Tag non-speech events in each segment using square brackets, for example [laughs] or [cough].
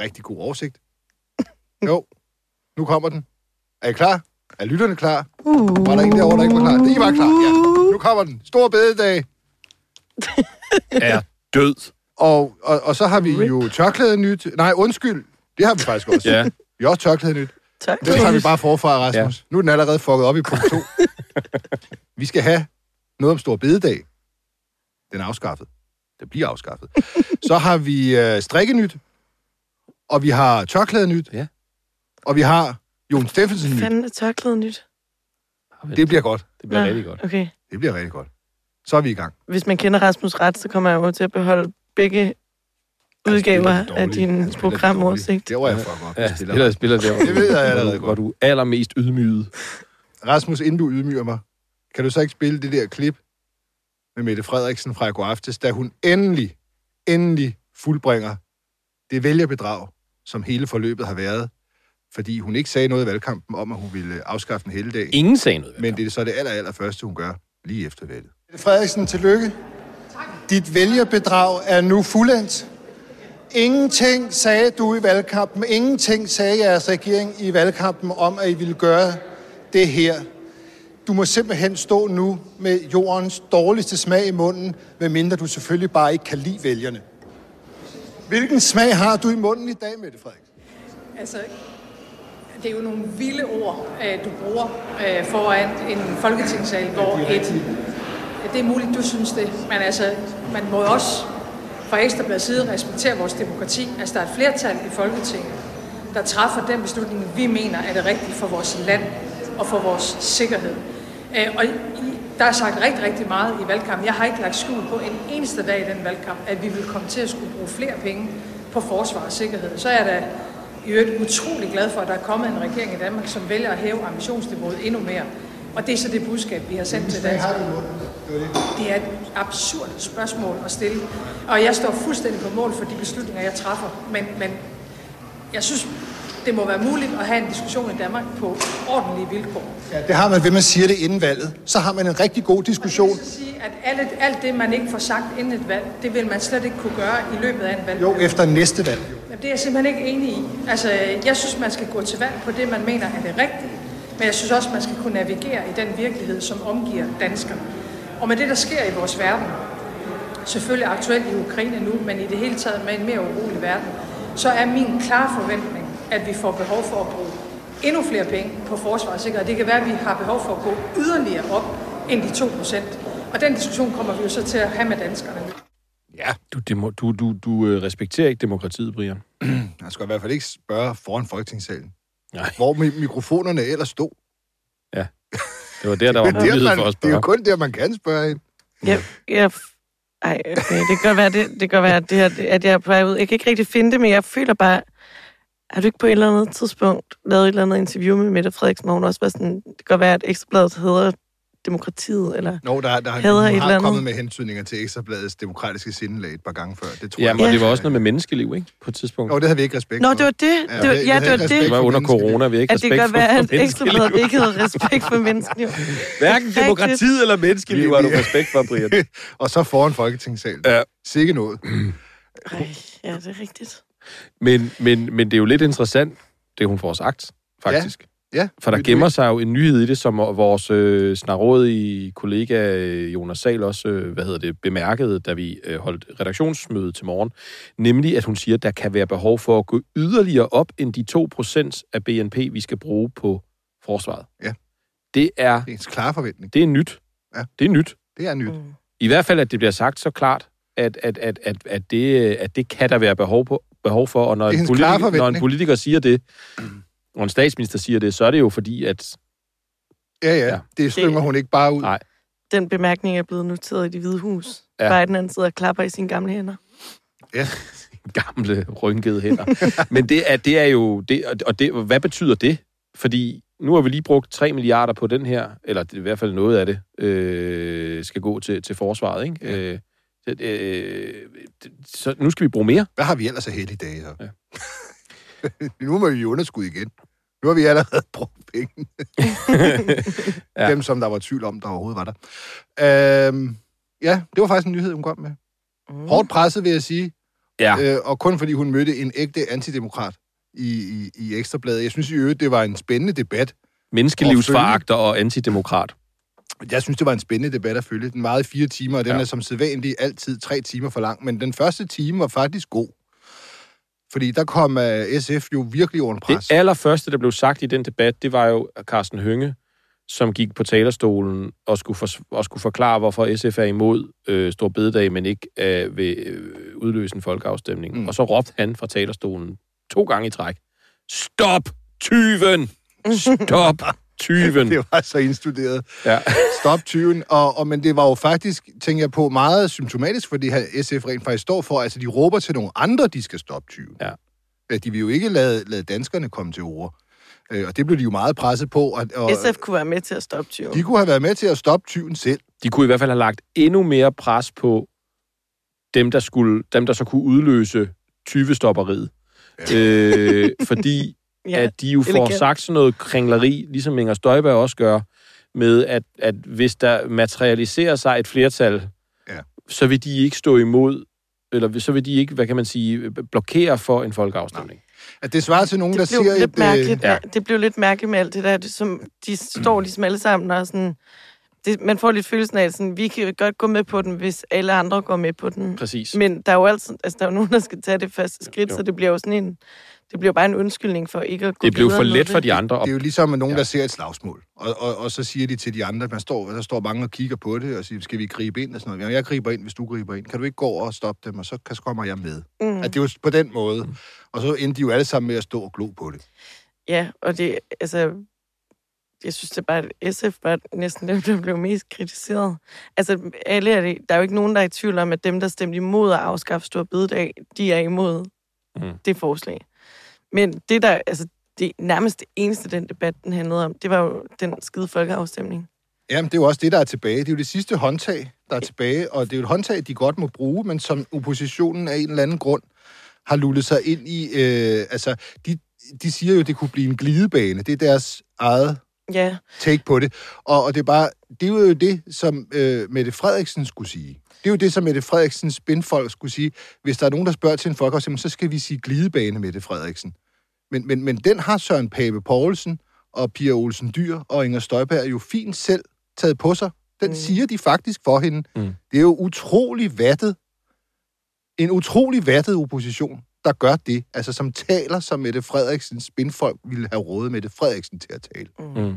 rigtig god oversigt. [laughs] Jo, nu kommer den. Er I klar? Er lytterne klar? Uh. Var der en derovre, der ikke var klar? Det I var klar, ja. Nu kommer den. Stor bededag. [laughs] Er død. Og, og, og så har vi jo tørklæde nyt. Nej, undskyld. Det har vi faktisk også. [laughs] Ja. Vi har også tørklæde nyt. Tak. Den tager vi bare forfra, Rasmus. Ja. Nu er den allerede fucket op i punkt 2. vi skal have noget om Stor Bededag. Den er afskaffet. Den bliver afskaffet. Så har vi øh, strikkenyt. Og vi har tørklæde nyt. Ja. Og vi har Jon Steffensen nyt. Fanden er tørklædet nyt. Det bliver godt. Det bliver Nå, rigtig godt. Okay. Det bliver rigtig godt. Så er vi i gang. Hvis man kender Rasmus ret, så kommer jeg over til at beholde begge udgaver af din programoversigt. Det var jeg fuck op. Ja, Jeg spiller, spiller der, [laughs] Det ved jeg allerede du, godt. hvor du er allermest ydmyget. Rasmus, inden du ydmyger mig, kan du så ikke spille det der klip med Mette Frederiksen fra i går aftes, da hun endelig, endelig fuldbringer det vælgerbedrag, som hele forløbet har været, fordi hun ikke sagde noget i valgkampen om, at hun ville afskaffe en helligdag. Ingen sagde noget. Men det er så det aller, aller første, hun gør lige efter valget. Frederiksen, tillykke. Dit vælgerbedrag er nu fuldendt. Ingenting sagde du i valgkampen, ingenting sagde jeres regering i valgkampen om, at I ville gøre det her. Du må simpelthen stå nu med jordens dårligste smag i munden, medmindre du selvfølgelig bare ikke kan lide vælgerne. Hvilken smag har du i munden i dag, Mette Frederiksen? Altså, det er jo nogle vilde ord, øh, du bruger øh, foran en folketingssal, hvor et... Det er muligt, du synes det, men altså, man må også fra Ekstrabladets side respektere vores demokrati. Altså, der er et flertal i Folketinget, der træffer den beslutning, vi mener er det rigtige for vores land og for vores sikkerhed. Øh, Og der er sagt rigtig, rigtig meget i valgkampen. Jeg har ikke lagt skjul på en eneste dag i den valgkamp, at vi vil komme til at skulle bruge flere penge på forsvar og sikkerhed. Så er jeg da i øvrigt utrolig glad for, at der er kommet en regering i Danmark, som vælger at hæve ambitionsniveauet endnu mere. Og det er så det budskab, vi har sendt til danskerne. Det er et absurd spørgsmål at stille. Og jeg står fuldstændig på mål for de beslutninger, jeg træffer. Men, men jeg synes, det må være muligt at have en diskussion i Danmark på ordentlige vilkår. Ja, det har man, ved man siger det inden valget. Så har man en rigtig god diskussion. Det vil så sige, at alt, alt det, man ikke får sagt inden et valg, det vil man slet ikke kunne gøre i løbet af en valg. Jo, efter næste valg. Jamen, det er jeg simpelthen ikke enig i. Altså, jeg synes, man skal gå til valg på det, man mener er det rigtige. Men jeg synes også, man skal kunne navigere i den virkelighed, som omgiver danskerne. Og med det, der sker i vores verden, selvfølgelig aktuelt i Ukraine nu, men i det hele taget med en mere urolig verden, så er min klare forventning, at vi får behov for at bruge endnu flere penge på forsvar og sikkerhed. Det kan være, at vi har behov for at gå yderligere op end de 2 procent. Og den diskussion kommer vi jo så til at have med danskerne. Ja, Du, demo, du, du, du øh, respekterer ikke demokratiet, Brian. [clears throat] man skal i hvert fald ikke spørge foran folketingssalen. Nej. Hvor mi- mikrofonerne ellers stod. Det var der, der var [laughs] Det mulighed for at det er jo spørge. kun der, man kan spørge ind. Jeg, jeg, ej, okay, det kan godt være, det, det kan godt være, at, det her, at jeg er på vej ud. Jeg kan ikke rigtig finde det, men jeg føler bare, har du ikke på et eller andet tidspunkt lavet et eller andet interview med Mette Frederiksen, hvor hun også var sådan, det kan godt være, at Ekstrabladet hedder demokratiet, eller... Nå, der, der Hader har, et eller har andet. kommet med hentydninger til Ekstrabladets demokratiske sindelag et par gange før. Det tror Ja, jeg. men Ja. det var også noget med menneskeliv, ikke? På et tidspunkt. Nå, det havde vi ikke respekt Nå, for. det var det. det var, ja, havde det var ikke det. respekt Det var for under menneskeliv. corona, vi har ikke At det respekt kan for, være, at menneskeliv. Ekstrabladet ikke havde respekt for menneskeliv. [laughs] Hverken demokratiet eller menneskeliv har du respekt for, Brian. [laughs] Og så foran folketingssalen. Ja. Sikke noget. [clears throat] Ej, ja, det er rigtigt. Men, men, men det er jo lidt interessant, det hun får sagt, faktisk. Ja, For der gemmer sig jo en nyhed i det, som vores øh, snarådige kollega øh, Jonas Sal også, øh, hvad hedder det, bemærkede, da vi øh, holdt redaktionsmøde til morgen. Nemlig, at hun siger, at der kan være behov for at gå yderligere op end de 2% af BNP, vi skal bruge på forsvaret. Ja. Det er, Det er en klar forventning. det er nyt. Ja. Det er nyt. Det er nyt. Mm. I hvert fald, at det bliver sagt så klart, at, at, at, at, at, det, at det kan der være behov, på, behov for. Og når Det en, politiker, når en politiker siger det, og en statsminister siger det, så er det jo fordi, at Ja, ja. Ja. Det slynger hun ikke bare ud. Nej. Den bemærkning er blevet noteret i det hvide hus. Ja. Biden han sidder og klapper i sine gamle hænder. Ja. [laughs] gamle, rynkede hænder. Men det er, det er jo... Det, og det, hvad betyder det? Fordi nu har vi lige brugt 3 milliarder på den her, eller i hvert fald noget af det, øh, skal gå til, til forsvaret, ikke? Ja. Øh, så, øh, så nu skal vi bruge mere. Hvad har vi ellers af heldige dage her? Ja. [laughs] nu må vi jo underskud igen. Nu har vi allerede [laughs] brugt penge. [laughs] ja. Dem, som der var tvivl om, der overhovedet var der. Øhm, ja, det var faktisk en nyhed, hun kom med. Mm. Hårdt presset, vil jeg sige. Ja. Øh, og kun fordi hun mødte en ægte antidemokrat i, i, i Ekstrabladet. Jeg synes i øvrigt, det var en spændende debat. Menneskelivsforagter og antidemokrat. Jeg synes, det var en spændende debat at følge. Den varede i fire timer, og den ja. er som sædvanligt altid tre timer for lang. Men den første time var faktisk god. Fordi der kom uh, øh, SF jo virkelig under pres. Det allerførste, der blev sagt i den debat, det var jo Carsten Hønge, som gik på talerstolen og skulle, for, og skulle forklare, hvorfor SF er imod øh, Stor Bededag, men ikke øh, vil øh, udløse en folkeafstemning. Mm. Og så råbte han fra talerstolen to gange i træk, Stop tyven! Stop [laughs] tyven! [laughs] det var så indstuderet. Ja. Stop tyven. Og, og, men det var jo faktisk, tænker jeg på, meget symptomatisk for det her SF rent faktisk står for. Altså, de råber til nogle andre, de skal stoppe tyven. Ja. De vil jo ikke lade, lade danskerne komme til ord. Øh, og det blev de jo meget presset på. Og, og, SF kunne være med til at stoppe tyven. De kunne have været med til at stoppe tyven selv. De kunne i hvert fald have lagt endnu mere pres på dem, der, skulle, dem, der så kunne udløse tyvestopperiet. Ja. Øh, fordi ja, at de jo får elegant. sagt sådan noget kringleri, ligesom Inger Støjberg også gør, med at, at hvis der materialiserer sig et flertal, ja. så vil de ikke stå imod, eller så vil de ikke, hvad kan man sige, blokere for en folkeafstemning. Nej. At det svarer til nogen, det der siger... Lidt et, øh, mærkeligt, ja. Det blev lidt mærkeligt med alt det der. Det, som, de står ligesom alle sammen og sådan... Det, man får lidt følelsen af, at sådan, vi kan godt gå med på den, hvis alle andre går med på den. Præcis. Men der er jo altid, altså, der er jo nogen, der skal tage det første skridt, jo. så det bliver jo sådan en det bliver bare en undskyldning for ikke at gå Det blev for let for de andre. Det er jo ligesom at nogen, ja. der ser et slagsmål, og, og, og så siger de til de andre, man står, der står mange og kigger på det, og siger, skal vi gribe ind og sådan noget. Jeg griber ind, hvis du griber ind. Kan du ikke gå over og stoppe dem, og så, så kommer jeg med. Mm. At det er jo på den måde. Mm. Og så endte de jo alle sammen med at stå og glo på det. Ja, og det, altså, jeg synes det bare, at SF var næsten dem, der blev mest kritiseret. Altså, alle er det, der er jo ikke nogen, der er i tvivl om, at dem, der stemte imod at afskaffe Stor Bededag, de er imod mm. det forslag. Men det der, altså, det nærmest det eneste, den debat, den handlede om, det var jo den skide folkeafstemning. Jamen, det er jo også det, der er tilbage. Det er jo det sidste håndtag, der er tilbage, og det er jo et håndtag, de godt må bruge, men som oppositionen af en eller anden grund har lullet sig ind i. Øh, altså, de, de siger jo, at det kunne blive en glidebane. Det er deres eget ja. take på det. Og, og det er bare, det er jo det, som øh, Mette Frederiksen skulle sige. Det er jo det, som Mette Frederiksens spindfolk skulle sige. Hvis der er nogen, der spørger til en folkeafstemning, så skal vi sige glidebane, Mette Frederiksen. Men, men, men den har Søren Pape Poulsen og Pia Olsen Dyr og Inger Støjberg jo fint selv taget på sig. Den mm. siger de faktisk for hende. Mm. Det er jo utrolig vattet. En utrolig vattet opposition, der gør det. Altså som taler, som Mette Frederiksens spindfolk ville have rådet Mette Frederiksen til at tale. Mm. Det,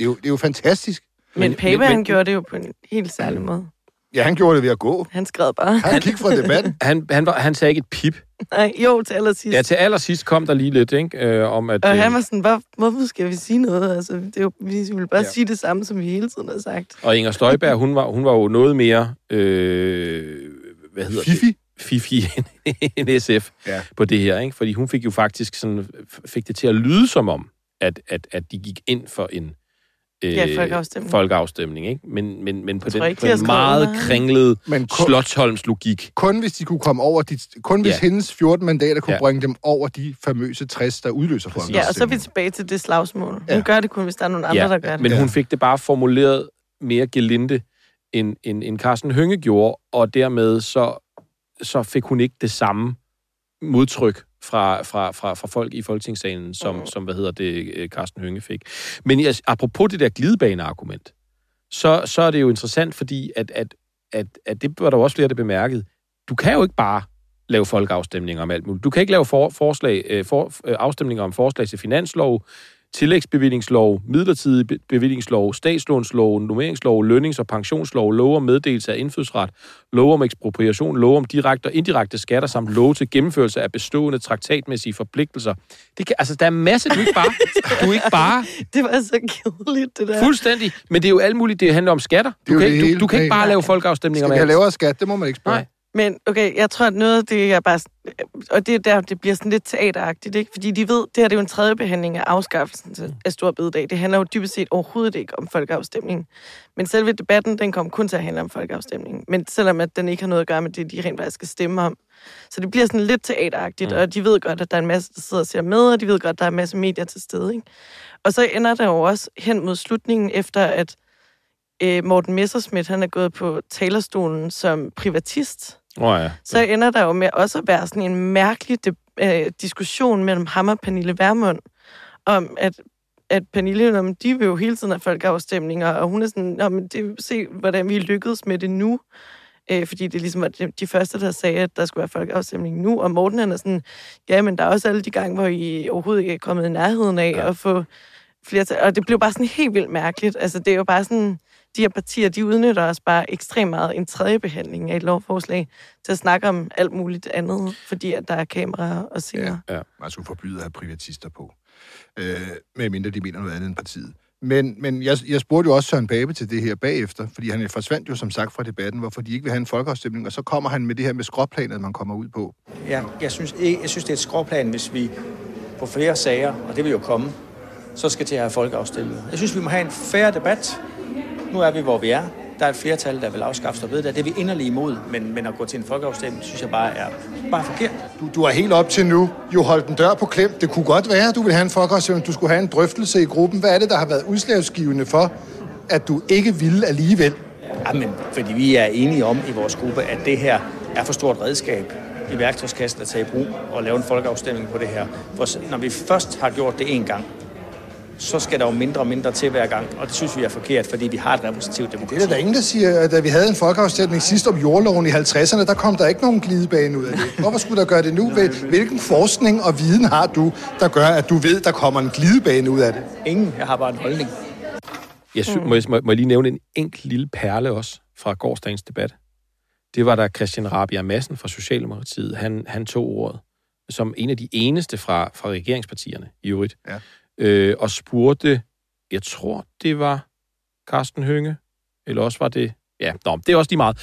er jo, det er jo fantastisk. Men, men Pape, han gjorde det jo på en helt særlig måde. Ja, han gjorde det ved at gå. Han skrev bare. Han kiggede fra debatten. han, han, var, han sagde ikke et pip. [laughs] Nej, jo, til allersidst. Ja, til allersidst kom der lige lidt, ikke? Øh, om at, og han øh, var sådan, Hvor, hvorfor skal vi sige noget? Altså, det er jo, vi vil bare ja. sige det samme, som vi hele tiden har sagt. Og Inger Støjberg, hun var, hun var jo noget mere... Øh, hvad hedder Fifi? Det? Fifi [laughs] end SF ja. på det her, ikke? Fordi hun fik jo faktisk sådan, fik det til at lyde som om, at, at, at de gik ind for en øh, ja, folkeafstemning. folkeafstemning ikke? Men, men, men på den på en meget kringlede men kun, Slottholms logik. Kun hvis de kunne komme over, de, kun hvis ja. hendes 14 mandater kunne ja. bringe dem over de famøse 60, der udløser folkeafstemning. Ja, og så er vi tilbage til det slagsmål. Ja. Hun gør det kun, hvis der er nogen andre, ja, der gør det. Men hun fik det bare formuleret mere gelinde, end, end, end Carsten Hønge gjorde, og dermed så, så fik hun ikke det samme modtryk fra, fra, fra, fra folk i Folketingssalen, som, mm. som hvad hedder det, øh, Carsten Hønge fik. Men jeg, apropos det der glidebane-argument, så, så er det jo interessant, fordi at, at, at, at det var der også flere, der bemærket. Du kan jo ikke bare lave folkeafstemninger om alt muligt. Du kan ikke lave for, forslag, øh, for, øh, afstemninger om forslag til finanslov, tillægsbevillingslov, midlertidig bevillingslov, statslånslov, nummeringslov, lønnings- og pensionslov, lov om meddelelse af indfødsret, lov om ekspropriation, lov om direkte og indirekte skatter, samt lov til gennemførelse af bestående traktatmæssige forpligtelser. Det kan, altså, der er masser, du ikke bare... [laughs] Du ikke bare... Det var så kedeligt, det der. Fuldstændig. Men det er jo alt muligt, det handler om skatter. Du, kan, ikke, du, du kan ikke bare lave folkeafstemninger med... Skal vi have lavere skat? Det må man ikke spørge. Nej. Men okay, jeg tror, at noget af det, jeg bare... Og det er der, det bliver sådan lidt teateragtigt, ikke? Fordi de ved, det her det er jo en tredje behandling af afskaffelsen af Stor Bededag. Det handler jo dybest set overhovedet ikke om folkeafstemningen. Men selve debatten, den kom kun til at handle om folkeafstemningen. Men selvom at den ikke har noget at gøre med det, de rent faktisk skal stemme om. Så det bliver sådan lidt teateragtigt, mm. og de ved godt, at der er en masse, der sidder og ser med, og de ved godt, at der er en masse medier til stede, ikke? Og så ender der jo også hen mod slutningen, efter at øh, Morten Messerschmidt, han er gået på talerstolen som privatist, Oh, ja. så ender der jo med også at være sådan en mærkelig øh, diskussion mellem ham og Pernille Vermund, om at, at Pernille, men de vil jo hele tiden have folkeafstemninger, og hun er sådan, men det, se, hvordan vi lykkedes med det nu. Øh, fordi det ligesom var de, de første, der sagde, at der skulle være folkeafstemning nu, og Morten han er sådan, ja, men der er også alle de gange, hvor I overhovedet ikke er kommet i nærheden af ja. at få flertal. Og det blev bare sådan helt vildt mærkeligt. Altså, det er jo bare sådan, de her partier, de udnytter også bare ekstremt meget en tredje behandling af et lovforslag til at snakke om alt muligt andet, fordi at der er kameraer og scener. Ja. Man skulle forbyde at have privatister på. Øh, medmindre de mener noget andet end partiet. Men, men jeg, jeg spurgte jo også Søren Pape til det her bagefter, fordi han forsvandt jo som sagt fra debatten, hvorfor de ikke vil have en folkeafstemning, og så kommer han med det her med skråplanet, man kommer ud på. Ja, jeg synes, ikke, jeg synes, det er et skråplan, hvis vi på flere sager, og det vil jo komme, så skal til at have folkeafstemning. Jeg synes, vi må have en færre debat. Nu er vi, hvor vi er. Der er et flertal, der vil afskaffe sig ved det. Det er vi inderlig imod, men, men at gå til en folkeafstemning, synes jeg bare er bare forkert. Du, du har helt op til nu jo holdt en dør på klem. Det kunne godt være, at du vil have en folkeafstemning. Du skulle have en drøftelse i gruppen. Hvad er det, der har været udslagsgivende for, at du ikke ville alligevel? Jamen, fordi vi er enige om i vores gruppe, at det her er for stort redskab i værktøjskassen at tage i brug og lave en folkeafstemning på det her. For når vi først har gjort det en gang, så skal der jo mindre og mindre til hver gang, og det synes vi er forkert, fordi vi har et repræsentativt Det demokrati. er der ingen, der siger, at da vi havde en folkeafstemning sidst om jordloven i 50'erne, der kom der ikke nogen glidebane ud af det. Hvorfor skulle der gøre det nu? Hvil- Hvilken forskning og viden har du, der gør, at du ved, der kommer en glidebane ud af det? Ingen, jeg har bare en holdning. Jeg sy- må, jeg, må jeg lige nævne en enkelt lille perle også fra gårdsdagens debat. Det var der Christian Rabia Madsen fra Socialdemokratiet. Han, han tog ordet som en af de eneste fra, fra regeringspartierne i øvrigt. Ja. Øh, og spurgte, jeg tror det var Carsten Hønge, eller også var det... Ja, nå, det er også lige meget.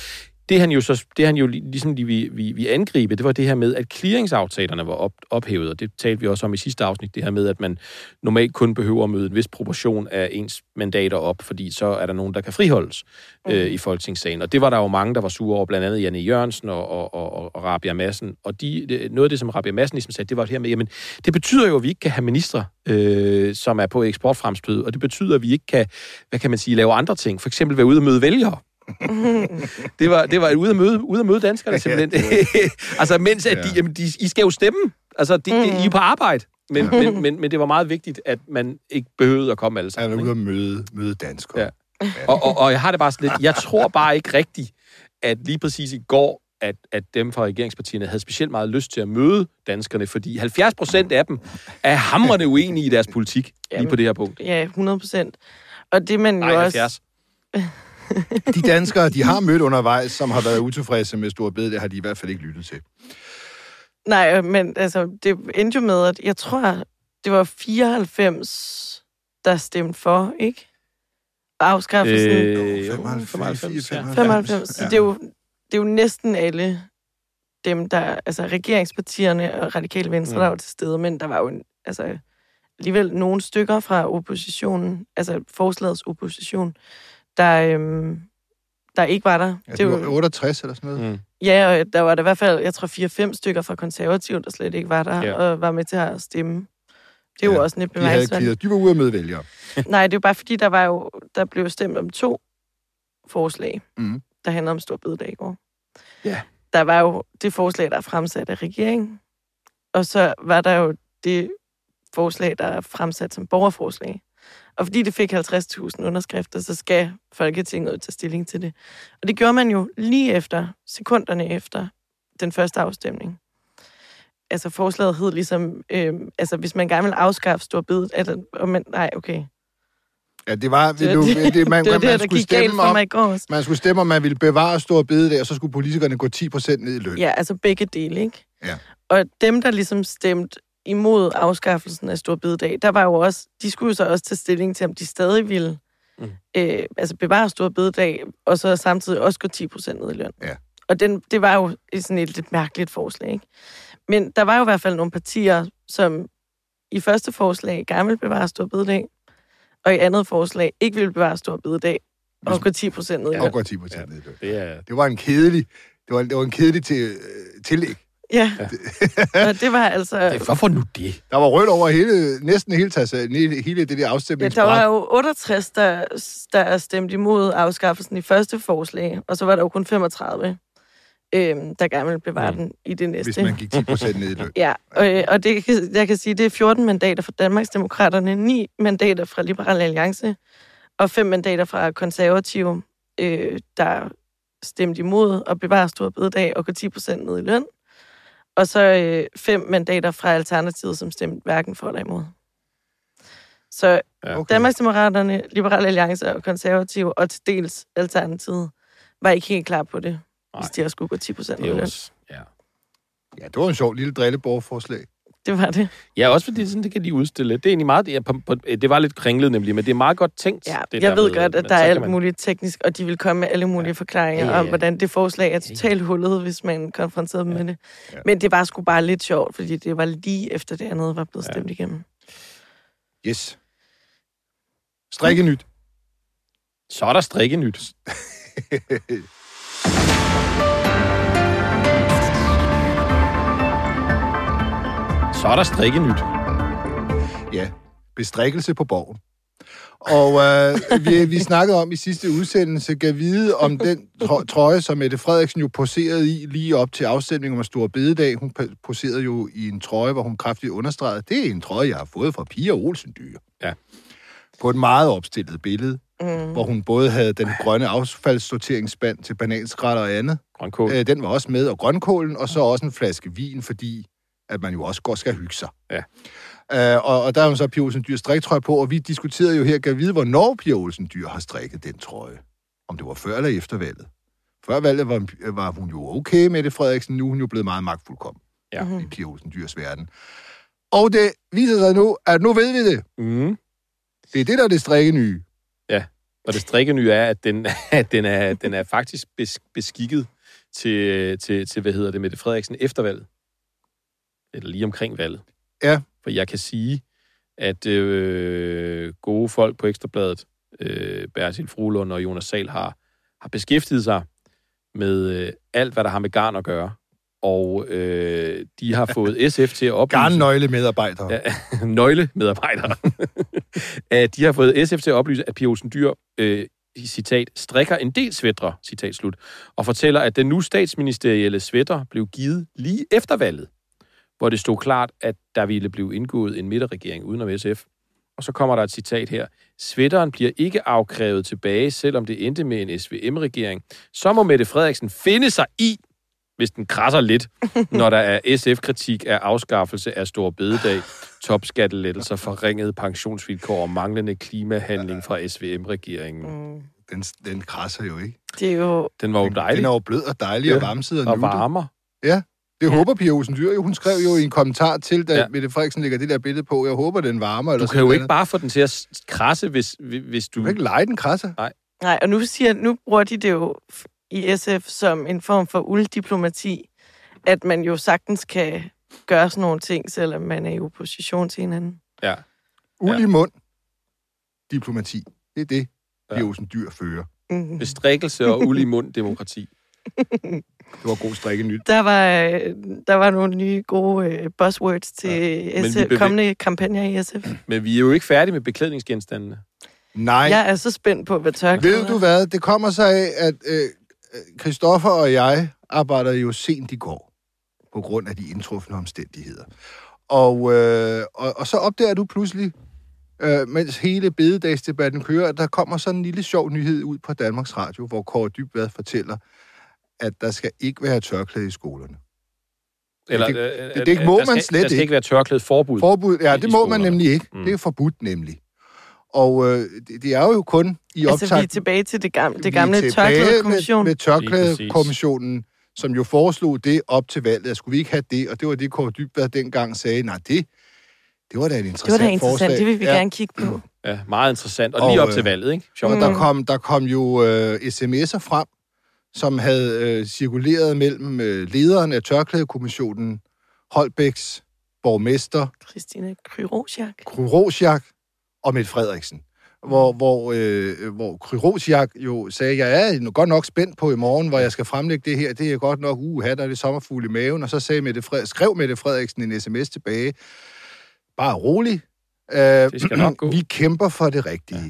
Det han jo, så, det han jo lig- ligesom de, vi, vi, vi angribe, det var det her med, at clearingsaftalerne var op, ophævet, og det talte vi også om i sidste afsnit, det her med, at man normalt kun behøver at møde en vis proportion af ens mandater op, fordi så er der nogen, der kan friholdes øh, i Folketingssagen. Og det var der jo mange, der var sure over, blandt andet Janne Jørgensen og, og, og, og, og Rabia Madsen. Og de, det, noget af det, som Rabia Madsen ligesom sagde, det var det her med, jamen, det betyder jo, at vi ikke kan have ministre, øh, som er på eksportfremstød, og det betyder, at vi ikke kan, hvad kan man sige, lave andre ting. For eksempel være ude og møde vælgere. [laughs] det var, det var ude at møde, ude at møde danskerne simpelthen. [laughs] altså, mens at de, jamen, de, I skal jo stemme. Altså, de, de, I er på arbejde. Men, men, men, men det var meget vigtigt, at man ikke behøvede at komme alle Han sammen. er ikke? ude at møde, møde danskere. Ja. Og, og, og jeg har det bare sådan lidt, jeg tror bare ikke rigtigt, at lige præcis i går, at, at dem fra regeringspartierne havde specielt meget lyst til at møde danskerne, fordi 70 procent af dem er hamrende uenige i deres politik, lige Jamen. på det her punkt. Ja, 100 procent. Og det man jo også... 70. De danskere, de har mødt undervejs, som har været utilfredse med Stor Bede, det har de i hvert fald ikke lyttet til. Nej, men altså, det endte jo med, at jeg tror, det var 94, der stemte for, ikke? Afskaffelsen. Øh, Øh, jo, 95, 95, ja. 95. Så det er, jo, det er jo næsten alle dem, der... Altså, regeringspartierne og radikale venstre, Mm. mm. der var til stede, men der var jo en, altså, alligevel nogle stykker fra oppositionen, altså forslagets opposition, der, øhm, der ikke var der. Ja, det var 68 eller sådan noget. Mm. Ja, og der var der i hvert fald, jeg tror, 4-5 stykker fra konservativ, der slet ikke var der, Ja. og var med til at stemme. Det er jo Ja, også lidt De havde bemærkelsesværdigt. clearet. De var ude at møde vælgere. [laughs] Nej, det er jo bare fordi, der var jo, der blev stemt om to forslag, Mhm. der handler om stor bededag i går. Ja. Der var jo det forslag, der er fremsat af regeringen, og så var der jo det forslag, der er fremsat som borgerforslag. Og fordi det fik 50.000 underskrifter, så skal Folketinget tage stilling til det. Og det gjorde man jo lige efter, sekunderne efter den første afstemning. Altså forslaget hed ligesom, øh, altså hvis man gerne vil afskaffe stor bid, eller, og man, nej, okay. Ja, det var... Det nu- det, det, man, det, man, det, man skulle stemme om, mig man skulle stemme, om man ville bevare Stor Bede, og så skulle politikerne gå 10 procent ned i løn. Ja, altså begge dele, ikke? Ja. Og dem, der ligesom stemte imod afskaffelsen af Stor Bededag, der var jo også, de skulle jo så også tage stilling til, om de stadig ville Mm. øh, altså bevare Stor Bededag, og så samtidig også gå 10 procent ned i løn. Ja. Og Og den, det var jo sådan et lidt mærkeligt forslag, ikke? Men der var jo i hvert fald nogle partier, som i første forslag gerne ville bevare stor bededag, og i andet forslag ikke ville bevare stor bededag, og gå 10 procent ned i Og løn. går 10 procent ned i løn. Det er... Det var en kedelig, det var, det var en kedelig til, øh, tillæg. Ja, og det var altså... Hvorfor nu det? Der var rødt over hele, næsten hele, tassa, hele, hele det der Ja, afstemningsbræt. der var jo 68, der, der stemte imod afskaffelsen i første forslag, og så var der jo kun 35, øhm, der gerne ville bevare Mm. den i det næste. hvis man gik 10 procent ned i løn. [laughs] Ja, og, øh, og det, jeg kan sige, det er 14 mandater fra Danmarksdemokraterne, 9 mandater fra Liberal Alliance og 5 mandater fra Konservative, øh, der stemte imod at bevare stor bededag og gå 10 procent ned i løn. Og så øh, 5 mandater fra Alternativet, som stemte hverken for eller imod. Så Ja. Okay. Danmarksdemokraterne, Liberal Alliance og Konservative, og til dels Alternativet, var ikke helt klar på det, hvis Nej. de også skulle gå 10 procent også... Ja. Ja, det var en sjov lille drilleborgerforslag. Det var det. ja, også fordi sådan, det kan de udstille. Det er egentlig meget... Ja, på, på, det var lidt kringlet nemlig, men det er meget godt tænkt. Ja, det jeg der ved med- godt, at der er alt man- muligt teknisk, og de vil komme med alle mulige forklaringer Ja, ja, ja. om, hvordan det forslag er totalt hullet, hvis man konfronterede dem med det. Ja. Men det var sgu bare lidt sjovt, fordi det var lige efter det andet var blevet stemt igennem. Yes. Strikke nyt. Så er der strikke nyt. [laughs] Så er der strikke nyt. Ja, bestrikkelse på borgen. Og øh, vi, vi snakkede om i sidste udsendelse, gav vide om den trøje, som Mette Frederiksen jo poserede i lige op til afstemningen om Stor Bededag. Hun po- poserede jo i en trøje, hvor hun kraftigt understregede, det er en trøje, jeg har fået fra Pia Olsen Dyr. Ja. På et meget opstillet billede, Mm. hvor hun både havde den grønne affaldssorteringsspand til bananskrætter og andet. Grønkål. Øh, den var også med, og grønkålen, og så også en flaske vin, fordi at man jo også godt skal hygge sig. Ja. Øh, og, og der er jo så Pia Olsen Dyr striktrøje på, og vi diskuterede jo her, kan vide, hvornår Pia Olsen Dyr har strikket den trøje. Om det var før eller efter valget. Før valget var, var hun jo okay med det, Frederiksen. Nu er hun jo blevet meget magtfuldkommen Ja. Mhm. i Pia Olsen Dyrs verden. Og det viser sig nu, at nu ved vi det. Mm. Det er det, der er det strikke nye. Og det strikke nye er, at den, [laughs] at den, er, den er faktisk bes, beskikket til, til, til, hvad hedder det, Mette Frederiksen efter valget. Eller lige omkring valget. Ja. For jeg kan sige, at øh, gode folk på Ekstrabladet, øh, Bertil Frulund og Jonas Sal, har, har beskæftiget sig med øh, alt, hvad der har med garn at gøre. Og øh, de har [laughs] fået SF til at oplyse... Garnnøgle medarbejdere. Ja, [laughs] nøglemedarbejdere. [laughs] at de har fået SF til at oplyse, at Pia Olsen Dyr, øh, citat, strikker en del svætter, citat slut, og fortæller, at den nu statsministerielle svætter blev givet lige efter valget, hvor det stod klart, at der ville blive indgået en midterregering udenom SF. Og så kommer der et citat her. Svætteren bliver ikke afkrævet tilbage, selvom det endte med en SVM-regering. Så må Mette Frederiksen finde sig i, hvis den krasser lidt, [laughs] når der er SF-kritik af afskaffelse af stor bededag, topskattelettelser, forringet pensionsvilkår og manglende klimahandling fra SVM-regeringen. Mm. Den, den krasser jo ikke. Det er jo... Den var jo Den, den dejlig er jo blød og dejlig og Ja. og, og nuttet. varmer. Det håber Pia Olsen Dyr jo. Hun skrev jo i en kommentar til, da Ja. ja. Mette Frederiksen lægger det der billede på. Jeg håber, den varmer. Eller Du kan jo ikke bare få den til at krasse, hvis, hvis du... Du kan ikke lege den krasser. Nej, og nu, siger, nu bruger de det jo i SF som en form for ulddiplomati, at man jo sagtens kan gøre sådan nogle ting, selvom man er i opposition til hinanden. Ja. Uld Ja. i mund. Diplomati. Det er det, Pia Ja. Olsen Dyr fører. Mm. Bestrikkelse og uld i mund demokrati. [laughs] Det var god strikke nyt. Der var, øh, der var nogle nye gode øh, buzzwords til ja, SF, bevæ- kommende kampagner i SF. Men vi er jo ikke færdige med beklædningsgenstandene. Nej, Jeg er så spændt på, hvad tørklæder ved du hvad? Det kommer sig af, at øh, Christoffer og jeg arbejder jo sent i går, på grund af de indtrufne omstændigheder. Og, øh, og, og så opdager du pludselig, øh, mens hele bededagsdebatten kører, at der kommer sådan en lille sjov nyhed ud på Danmarks Radio, hvor Kåre Dybvad fortæller, at der skal ikke være tørklæde i skolerne. Eller, Det- øh, det- det må der man skal, slet Der skal ikke. ikke være tørklæde forbud. Forbud, ja, det må man nemlig ikke. Mm. Det er forbudt nemlig. Og øh, det, det er jo kun i Altså, vi er optakt... tilbage til det gamle, det gamle tilbage med, tørklædekommission. med Lige tørklædekommissionen, som jo foreslog det op til valget. at Skulle vi ikke have det? Og det var det, Kåre Dybvad dengang sagde. Nej, det, det var da et Det interessant var da interessant, forslag. det vil vi ja. gerne kigge på. Ja, meget interessant. Og Og, lige op øh, til valget, ikke? Sjovt. Og der kom, der kom jo øh, sms'er frem, som havde øh, cirkuleret mellem øh, lederen af Tørklædekommissionen, Holbæks borgmester, Christina Kryrosiak. Kryrosiak og Mette Frederiksen. Hvor, hvor, øh, hvor Kryrosiak jo sagde, jeg er godt nok spændt på i morgen, hvor jeg skal fremlægge det her. Det er godt nok, uh, der er det sommerfugl i maven. Og så sagde Mette Frederiksen, skrev Mette Frederiksen en sms tilbage. Bare rolig. Øh, Det skal nok gå. [clears throat] Vi kæmper for det rigtige. Ja.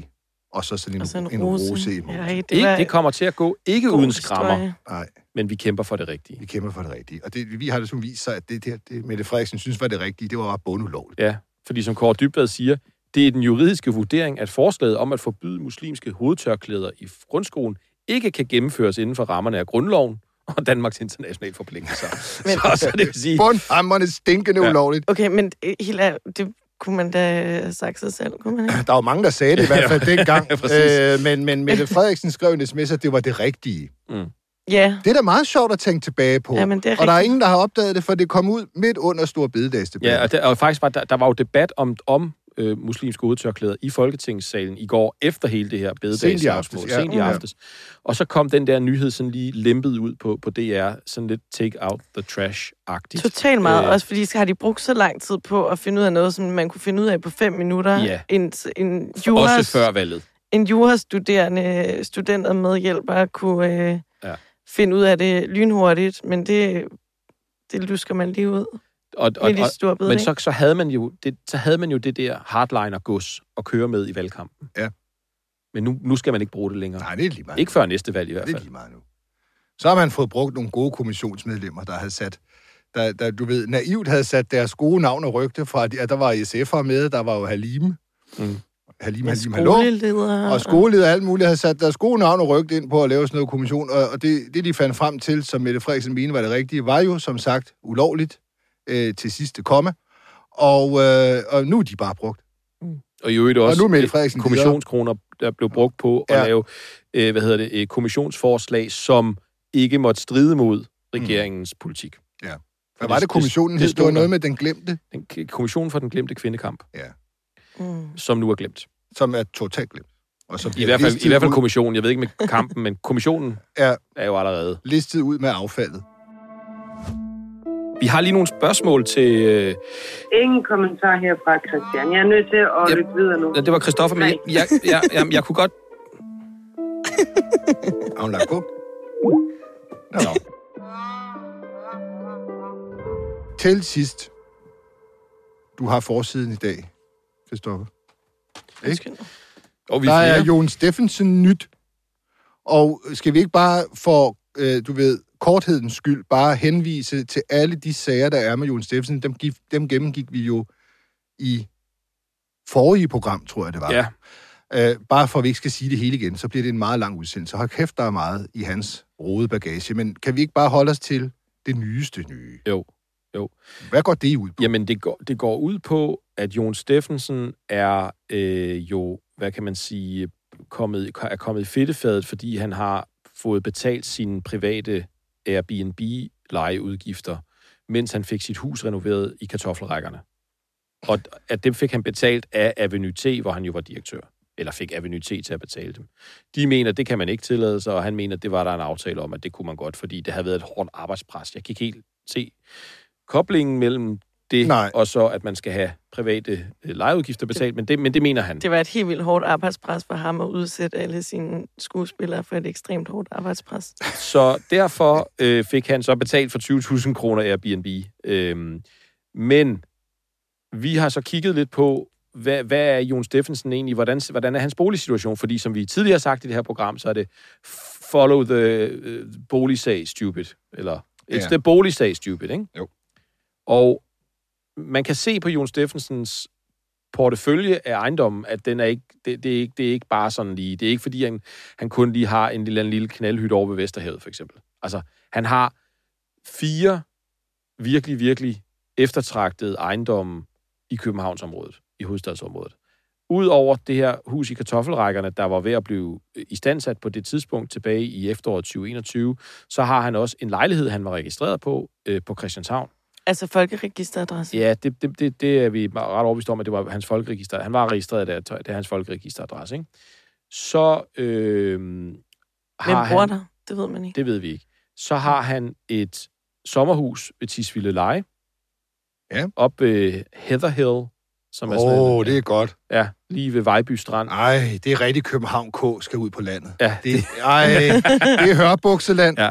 Og så sådan en, Og så en, en rose. rose i Ja, ja, det, Ikke, var det kommer til at gå ikke god uden skrammer, historie. Nej, men vi kæmper for det rigtige. vi kæmper for det rigtige. Og det, vi har det som vist sig, at det, det, det Mette Frederiksen synes var det rigtige, det var bare bundulovligt. Ja, fordi som Kåre Dybvad siger, det er den juridiske vurdering, at forslaget om at forbyde muslimske hovedtørklæder i grundskolen ikke kan gennemføres inden for rammerne af grundloven og Danmarks internationale forpligtelser. Men- [laughs] så, så det vil sige, Bundhammerne stinkende Ja. ulovligt. Okay, men øh, helt ærligt, det kunne man da have sagt sig selv, kunne man ikke? Der var mange, der sagde det i [laughs] hvert fald dengang. [laughs] Ja, øh, men, men Mette Frederiksen skrev en sms, at det var det rigtige. Ja, Det er da meget sjovt at tænke tilbage på. Jamen, det er og der er ingen, der har opdaget det, for det kom ud midt under Stor Bededagsdebatten. ja, og, der, og faktisk var der, der var jo debat om, om øh, muslimske hovedtørklæder i Folketingssalen i går, efter hele det her bededagsslagsmål. Sent i aftes, ja. Sent i Ja. aftes. Og så kom den der nyhed sådan lige lempet ud på, på DR, sådan lidt take out the trash-agtigt. totalt meget. Øh, også fordi så har de brugt så lang tid på at finde ud af noget, som man kunne finde ud af på fem minutter. Ja. En, en, Også juras, før valget. en jurastuderende student og medhjælper kunne øh, Ja. ja. finde ud af det lynhurtigt, men det, det lusker man lige ud. Og, og, og, men så, så, havde man jo det, så havde man jo det der hardliner-gods at køre med i valgkampen. Ja. Men nu, nu skal man ikke bruge det længere. Nej, det er lige meget. Ikke før næste valg i hvert det er fald. lige meget nu. Så har man fået brugt nogle gode kommissionsmedlemmer, der havde sat, der, der, du ved, naivt havde sat deres gode navn og rygte fra, at der var SF'er med, der var jo Halim. Mm. Halim, Halim, hallo. skoleledere. Og skoleleder og alt muligt havde sat deres gode navn og rygte ind på at lave sådan noget kommission. Og, og det, det, de fandt frem til, som Mette Frederiksen mente var det rigtige, var jo som sagt ulovligt øh, til sidste komme. Og, øh, og nu er de bare brugt. Og i øvrigt også nu er Mette Frederiksen kommissionskroner, der blev brugt på at Ja. lave øh, hvad hedder det, øh, kommissionsforslag, som ikke måtte stride mod regeringens politik. Hvad det- var det, kommissionen det- hed? det Det var stod noget med den glemte, Den k- kommission for den glemte kvindekamp, Mm. som nu er glemt. som er totalt glemt. Og så I hvert fald, i hvert fald kommissionen. Jeg ved ikke med kampen, men kommissionen Ja. er jo allerede. listet ud med affaldet. Vi har lige nogle spørgsmål til... Øh, Ingen kommentar her fra Christian. Jeg er nødt til at Ja. lytte videre nu. Ja, det var Christoffer, men jeg, jeg, jeg, jeg, jeg kunne godt... [laughs] Har hun lagt på? Nå. Til sidst. Du har forsiden i dag, Christoffer. Undskyld. Og vi Der er. Jon Steffensen nyt. Og skal vi ikke bare for, øh, du ved, korthedens skyld, bare henvise til alle de sager, der er med Jon Steffensen. Dem, dem gennemgik vi jo i forrige program, tror jeg det var. Ja, Øh, bare for at vi ikke skal sige det hele igen, så bliver det en meget lang udsendelse. Hold kæft, der er meget i hans rode bagage. Men kan vi ikke bare holde os til det nyeste nye? jo. Hvad går det ud på? Jamen, det går, det går ud på, at Jon Steffensen er øh, jo, hvad kan man sige, kommet, er kommet i fedtefadet, fordi han har fået betalt sine private Airbnb-lejeudgifter, mens han fik sit hus renoveret i kartoffelrækkerne. Og at det fik han betalt af Avenue T, hvor han jo var direktør. Eller fik Avenue T til at betale dem. De mener, det kan man ikke tillade sig, og han mener, det var der en aftale om, at det kunne man godt, fordi det havde været et hårdt arbejdspres. Jeg kan ikke helt se koblingen mellem det, Nej. og så, at man skal have private øh, lejeudgifter betalt, men det, men det mener han. Det var et helt vildt hårdt arbejdspres for ham at udsætte alle sine skuespillere for et ekstremt hårdt arbejdspres. Så derfor øh, fik han så betalt for 20.000 kroner Airbnb. Øhm, men vi har så kigget lidt på, hvad, hvad er Jon Steffensen egentlig, hvordan, hvordan er hans boligsituation? Fordi som vi tidligere har sagt i det her program, så er det follow the uh, boligsag stupid, eller it's Ja. the boligsag stupid, ikke? Jo. Og man kan se på Jon Steffensens portefølje af ejendommen, at den er ikke, det, det, er ikke, det er ikke bare sådan lige. Det er ikke, fordi han, han kun lige har en lille, en lille knaldhytte over ved Vesterhavet, for eksempel. Altså, han har fire virkelig, virkelig eftertragtede ejendomme i Københavnsområdet, i hovedstadsområdet. Udover det her hus i kartoffelrækkerne, der var ved at blive istandsat på det tidspunkt tilbage i efteråret 2021, så har han også en lejlighed, han var registreret på, øh, på Christianshavn. Altså folkeregisteradresse. Ja, det, det, det, det er vi ret overbevist om, at det var hans folkeregister. Han var registreret der, det er hans folkeregisteradresse, ikke? Så øh, Hvem har bor han... der? Det ved man ikke. Det ved vi ikke. Så har han et sommerhus ved Tisvilde Leje. Ja. Op ved Heather Hill, som er Åh, sådan oh, det er godt. ja, lige ved Vejby Strand. Ej, det er rigtig København K skal ud på landet. Ja, Det, ej, det er hørbukseland Ja.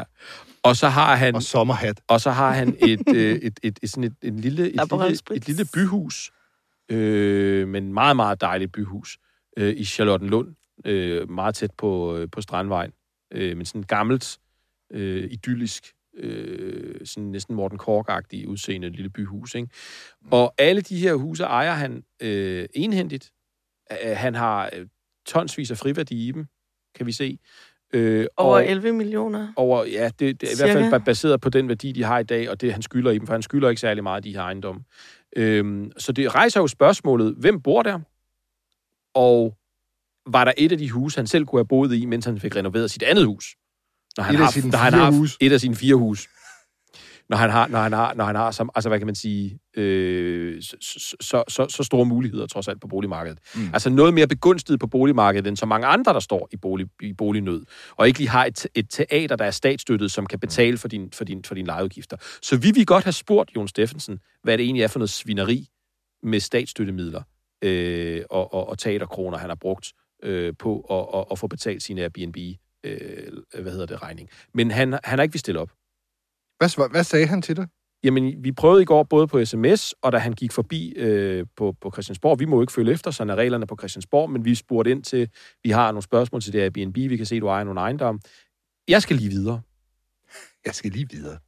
Og så har han og sommerhat. Og så har han et, [laughs] øh, et, et, et, sådan et, et, lille, et, lille, et lille byhus, øh, men meget, meget dejligt byhus, øh, i Charlottenlund, øh, meget tæt på, øh, på Strandvejen, øh, men sådan gammelt, øh, idyllisk, øh, sådan næsten Morten Kork-agtig udseende lille byhus. Ikke? Og alle de her huse ejer han øh, enhændigt. Øh, Han har øh, tonsvis af friværdi i dem, kan vi se. Øh, Over og- 11 millioner. over, ja, det, det er i hvert fald ba- baseret på den værdi, de har i dag, og det, han skylder i dem, for han skylder ikke særlig meget af de her ejendomme. Øhm, så det rejser jo spørgsmålet, hvem bor der? Og var der et af de huse, han selv kunne have boet i, mens han fik renoveret sit andet hus? Når han Et af har, sine når han har huse. Et af sine fire hus. Når han har, når han har, når han har som, altså hvad kan man sige, øh, så, så, så, så, store muligheder trods alt på boligmarkedet. Mm. Altså noget mere begunstiget på boligmarkedet, end så mange andre, der står i, bolig, i bolignød. Og ikke lige har et, et teater, der er statsstøttet, som kan betale for, din, for, din, for dine lejeudgifter. Så vi vil godt have spurgt Jon Steffensen, hvad det egentlig er for noget svineri med statsstøttemidler øh, og, og, og teaterkroner, han har brugt øh, på at, at, at få betalt sin Airbnb øh, hvad hedder det, regning. Men han, han har ikke vil stille op. Hvad, hvad sagde han til dig? Jamen, vi prøvede i går både på sms, og da han gik forbi øh, på, på Christiansborg. Vi må jo ikke følge efter, sådan er reglerne på Christiansborg, men vi spurgte ind til, vi har nogle spørgsmål til det Airbnb, vi kan se, du ejer nogle ejendomme. Jeg skal lige videre. Jeg skal lige videre.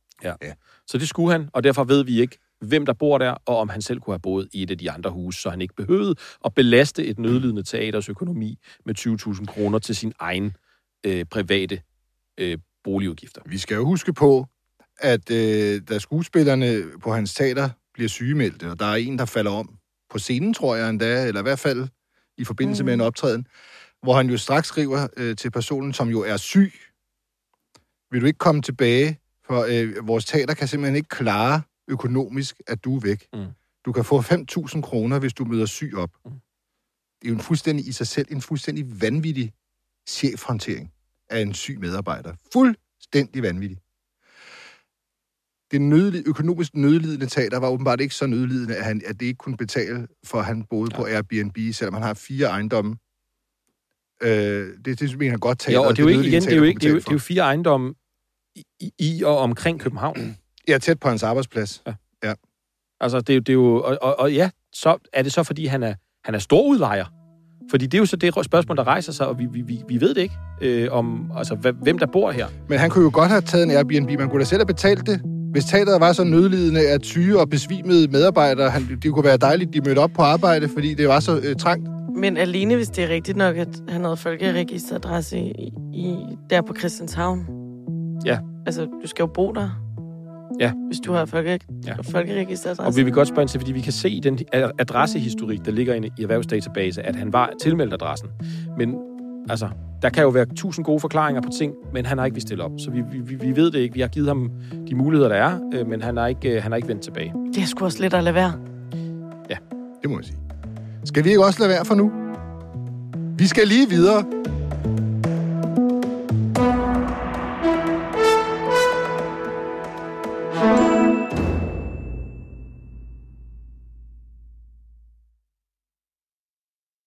Så det skulle han, og derfor ved vi ikke, hvem der bor der, og om han selv kunne have boet i et af de andre huse, så han ikke behøvede at belaste et nødlidende teaters økonomi med 20.000 kroner til sin egen øh, private øh, boligudgifter. Vi skal jo huske på, at øh, da skuespillerne på hans teater bliver sygemeldte, og der er en, der falder om på scenen, tror jeg endda, eller i hvert fald i forbindelse mm. med en optræden, hvor han jo straks skriver øh, til personen, som jo er syg, vil du ikke komme tilbage, for øh, vores teater kan simpelthen ikke klare økonomisk, at du er væk. Mm. Du kan få 5.000 kroner, hvis du møder syg op. Mm. Det er jo en fuldstændig i sig selv en fuldstændig vanvittig chefhåndtering af en syg medarbejder. Fuldstændig vanvittig. Det nødli- økonomisk nødlidende teater var åbenbart ikke så nødlidende, at, han, at det ikke kunne betale for, at han boede ja. på Airbnb, selvom han har fire ejendomme. Øh, det, det synes jeg, han godt taler. Ja, og det er jo ikke, igen, det er jo, ikke, det, er jo, det er jo fire ejendomme i, i- og omkring København. Ja, tæt på hans arbejdsplads. Ja. Altså, det, er jo- det er jo... Og, og, og ja, så er det så, fordi han er, han er storudlejer. Fordi det er jo så det spørgsmål, der rejser sig, og vi, vi, vi, ved det ikke, øh, om altså, hvem der bor her. Men han kunne jo godt have taget en Airbnb. Man kunne da selv have betalt det. Hvis teateret var så nødlidende, at syge og besvimede medarbejdere, han, det kunne være dejligt, de mødte op på arbejde, fordi det var så øh, trangt. Men alene hvis det er rigtigt nok, at han havde folkeregisteradresse i, i, der på Christianshavn. Ja. Altså, du skal jo bo der. Ja. Hvis du har folke, Ja. folkeregisteradresse. Og vi vil godt spørge til, fordi vi kan se i den adressehistorik, der ligger inde i erhvervsdatabase, at han var tilmeldt adressen. Men altså, der kan jo være tusind gode forklaringer på ting, men han har ikke vil stille op. Så vi, vi, vi- ved det ikke. Vi har givet ham de muligheder, der er, øh, men han har ikke, øh, han har ikke vendt tilbage. Det er sgu også lidt at lade være. Det må jeg sige. Skal vi ikke også lade være for nu? Vi skal lige videre.